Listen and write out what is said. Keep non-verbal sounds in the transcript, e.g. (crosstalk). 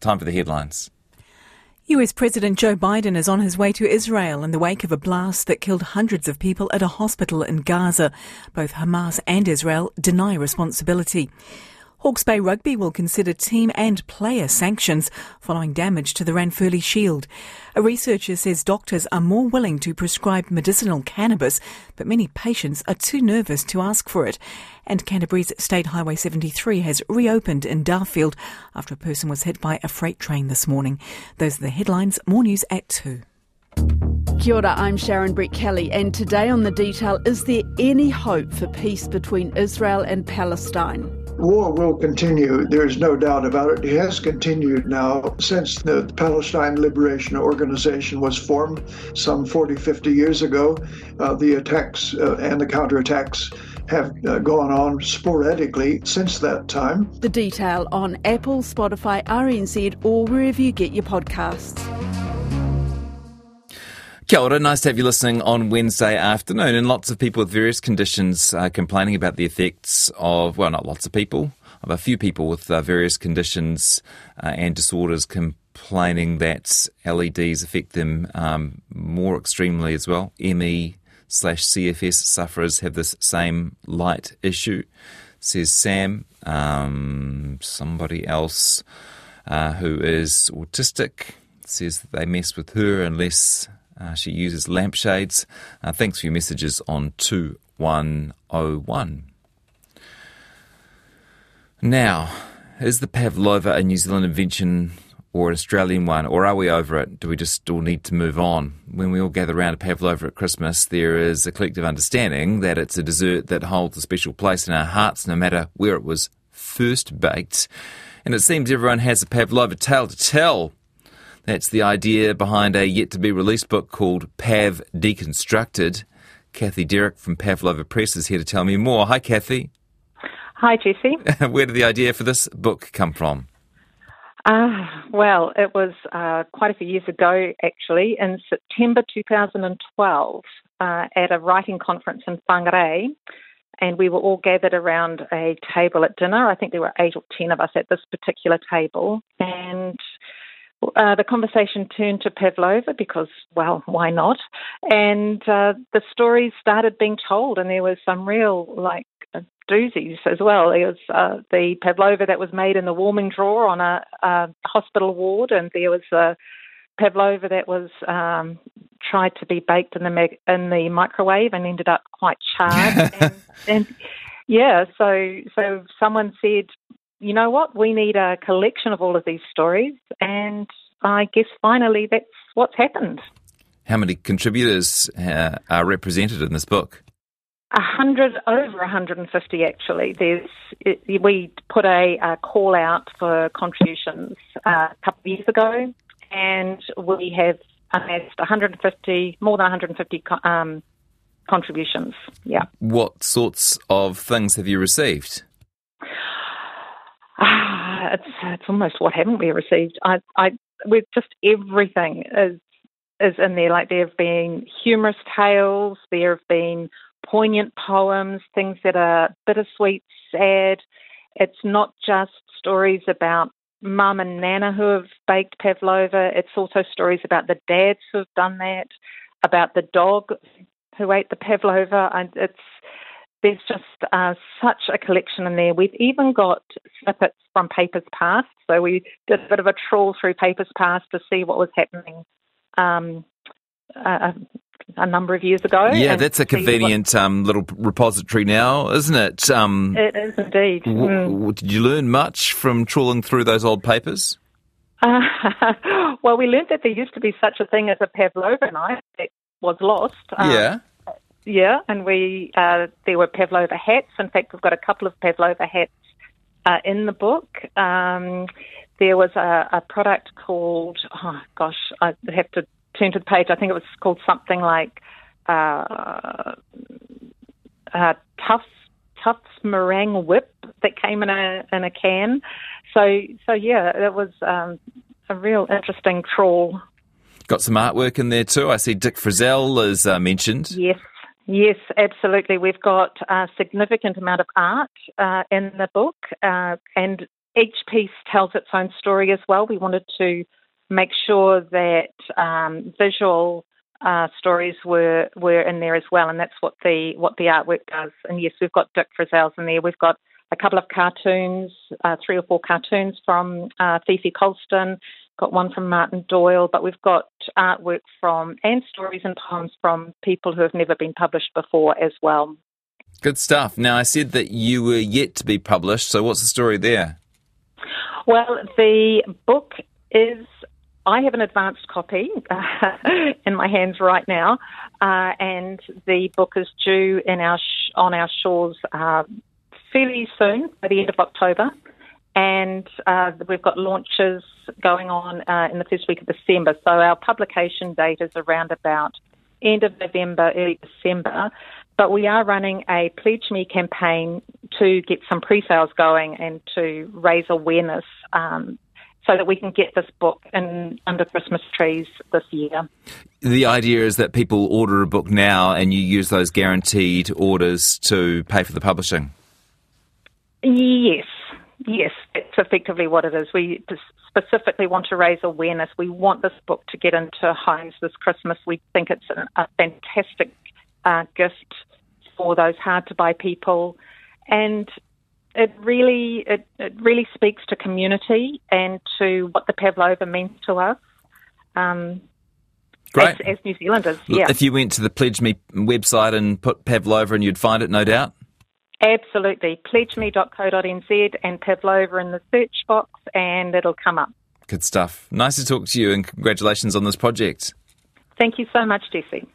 Time for the headlines. US President Joe Biden is on his way to Israel in the wake of a blast that killed hundreds of people at a hospital in Gaza. Both Hamas and Israel deny responsibility. Hawke's Bay Rugby will consider team and player sanctions following damage to the Ranfurly Shield. A researcher says doctors are more willing to prescribe medicinal cannabis, but many patients are too nervous to ask for it. And Canterbury's State Highway 73 has reopened in Darfield after a person was hit by a freight train this morning. Those are the headlines. More news at 2. Kia ora, I'm Sharon Brettkelly, and today on The Detail, is there any hope for peace between Israel and Palestine? War will continue. There's no doubt about it. It has continued now since the Palestine Liberation Organization was formed some 40, 50 years ago. Uh, the attacks uh, and the counterattacks have uh, gone on sporadically since that time. The detail on Apple, Spotify, RNZ, or wherever you get your podcasts. Kia ora, nice to have you listening on Wednesday afternoon. And lots of people with various conditions are complaining about the effects of, well, not lots of people, of a few people with uh, various conditions uh, and disorders complaining that LEDs affect them um, more extremely as well. ME slash CFS sufferers have this same light issue, says Sam. Um, somebody else uh, who is autistic says that they mess with her unless uh, she uses lampshades. Uh, thanks for your messages on 2101. Now, is the pavlova a New Zealand invention or an Australian one, or are we over it? Do we just still need to move on? When we all gather around a pavlova at Christmas, there is a collective understanding that it's a dessert that holds a special place in our hearts no matter where it was first baked. And it seems everyone has a pavlova tale to tell. That's the idea behind a yet to be released book called Pav Deconstructed. Kathy Derrick from Pavlova Press is here to tell me more. Hi, Kathy. Hi, Jesse. (laughs) Where did the idea for this book come from? Uh, well, it was uh, quite a few years ago, actually, in September 2012, uh, at a writing conference in Whangarei. And we were all gathered around a table at dinner. I think there were eight or ten of us at this particular table. And uh, the conversation turned to Pavlova because, well, why not? And uh, the stories started being told, and there was some real, like, uh, doozies as well. There was uh, the Pavlova that was made in the warming drawer on a, a hospital ward, and there was a Pavlova that was um, tried to be baked in the mag- in the microwave and ended up quite charred. (laughs) and, and yeah, so so someone said, you know what? We need a collection of all of these stories, and I guess finally that's what's happened. How many contributors uh, are represented in this book? A hundred, over 150 actually. There's, it, we put a, a, call out for contributions uh, a couple of years ago, and we have amassed 150, more than 150 um, contributions. Yeah. What sorts of things have you received? It's it's almost what haven't we received? I I with just everything is is in there. Like there have been humorous tales, there have been poignant poems, things that are bittersweet, sad. It's not just stories about mum and nana who have baked pavlova. It's also stories about the dads who have done that, about the dog who ate the pavlova. And it's there's just uh, such a collection in there. We've even got snippets from Papers Past. So we did a bit of a trawl through Papers Past to see what was happening um, a, a, number of years ago. Yeah, that's a convenient what... um, little repository now, isn't it? Um, it is indeed. W- mm. Did you learn much from trawling through those old papers? Uh, (laughs) well, we learned that there used to be such a thing as a pavlova knife that was lost. Um, yeah. Yeah, and we uh, there were pavlova hats. In fact, we've got a couple of pavlova hats uh, in the book. Um, there was a, a, product called oh gosh, I have to turn to the page. I think it was called something like uh, uh, Tufts Tufts meringue whip that came in a in a can. So so yeah, it was um, a real interesting trawl. Got some artwork in there too. I see Dick Frizzell is uh, mentioned. Yes, Yes, absolutely. We've got a significant amount of art uh, in the book, uh, and each piece tells its own story as well. We wanted to make sure that um, visual uh, stories were were in there as well, and that's what the what the artwork does. And yes, we've got Dick Frizzell's in there. We've got a couple of cartoons, uh, three or four cartoons from uh, Fifi Colston, got one from Martin Doyle, but we've got artwork from and stories and poems from people who have never been published before as well. Good stuff. Now, I said that you were yet to be published, so what's the story there? Well, the book is. I have an advanced copy (laughs) in my hands right now, uh, and the book is due in our sh- on our shores uh, fairly soon, by the end of October. And uh, we've got launches going on uh, in the first week of December. So our publication date is around about end of November, early December. But we are running a Pledge Me campaign to get some pre-sales going and to raise awareness um, so that we can get this book in under Christmas trees this year. The idea is that people order a book now and you use those guaranteed orders to pay for the publishing. Yes, yes, it's effectively what it is. We specifically want to raise awareness. We want this book to get into homes this Christmas. We think it's a, a fantastic uh, gift for those hard to buy people, and it really it, it really speaks to community and to what the pavlova means to us. Um, Great. As, as New Zealanders, yeah. If you went to the Pledge Me website and put Pavlova and you'd find it, no doubt. Absolutely. Pledgeme.co.nz and Pavlova in the search box, and it'll come up. Good stuff. Nice to talk to you, and congratulations on this project. Thank you so much, Jesse.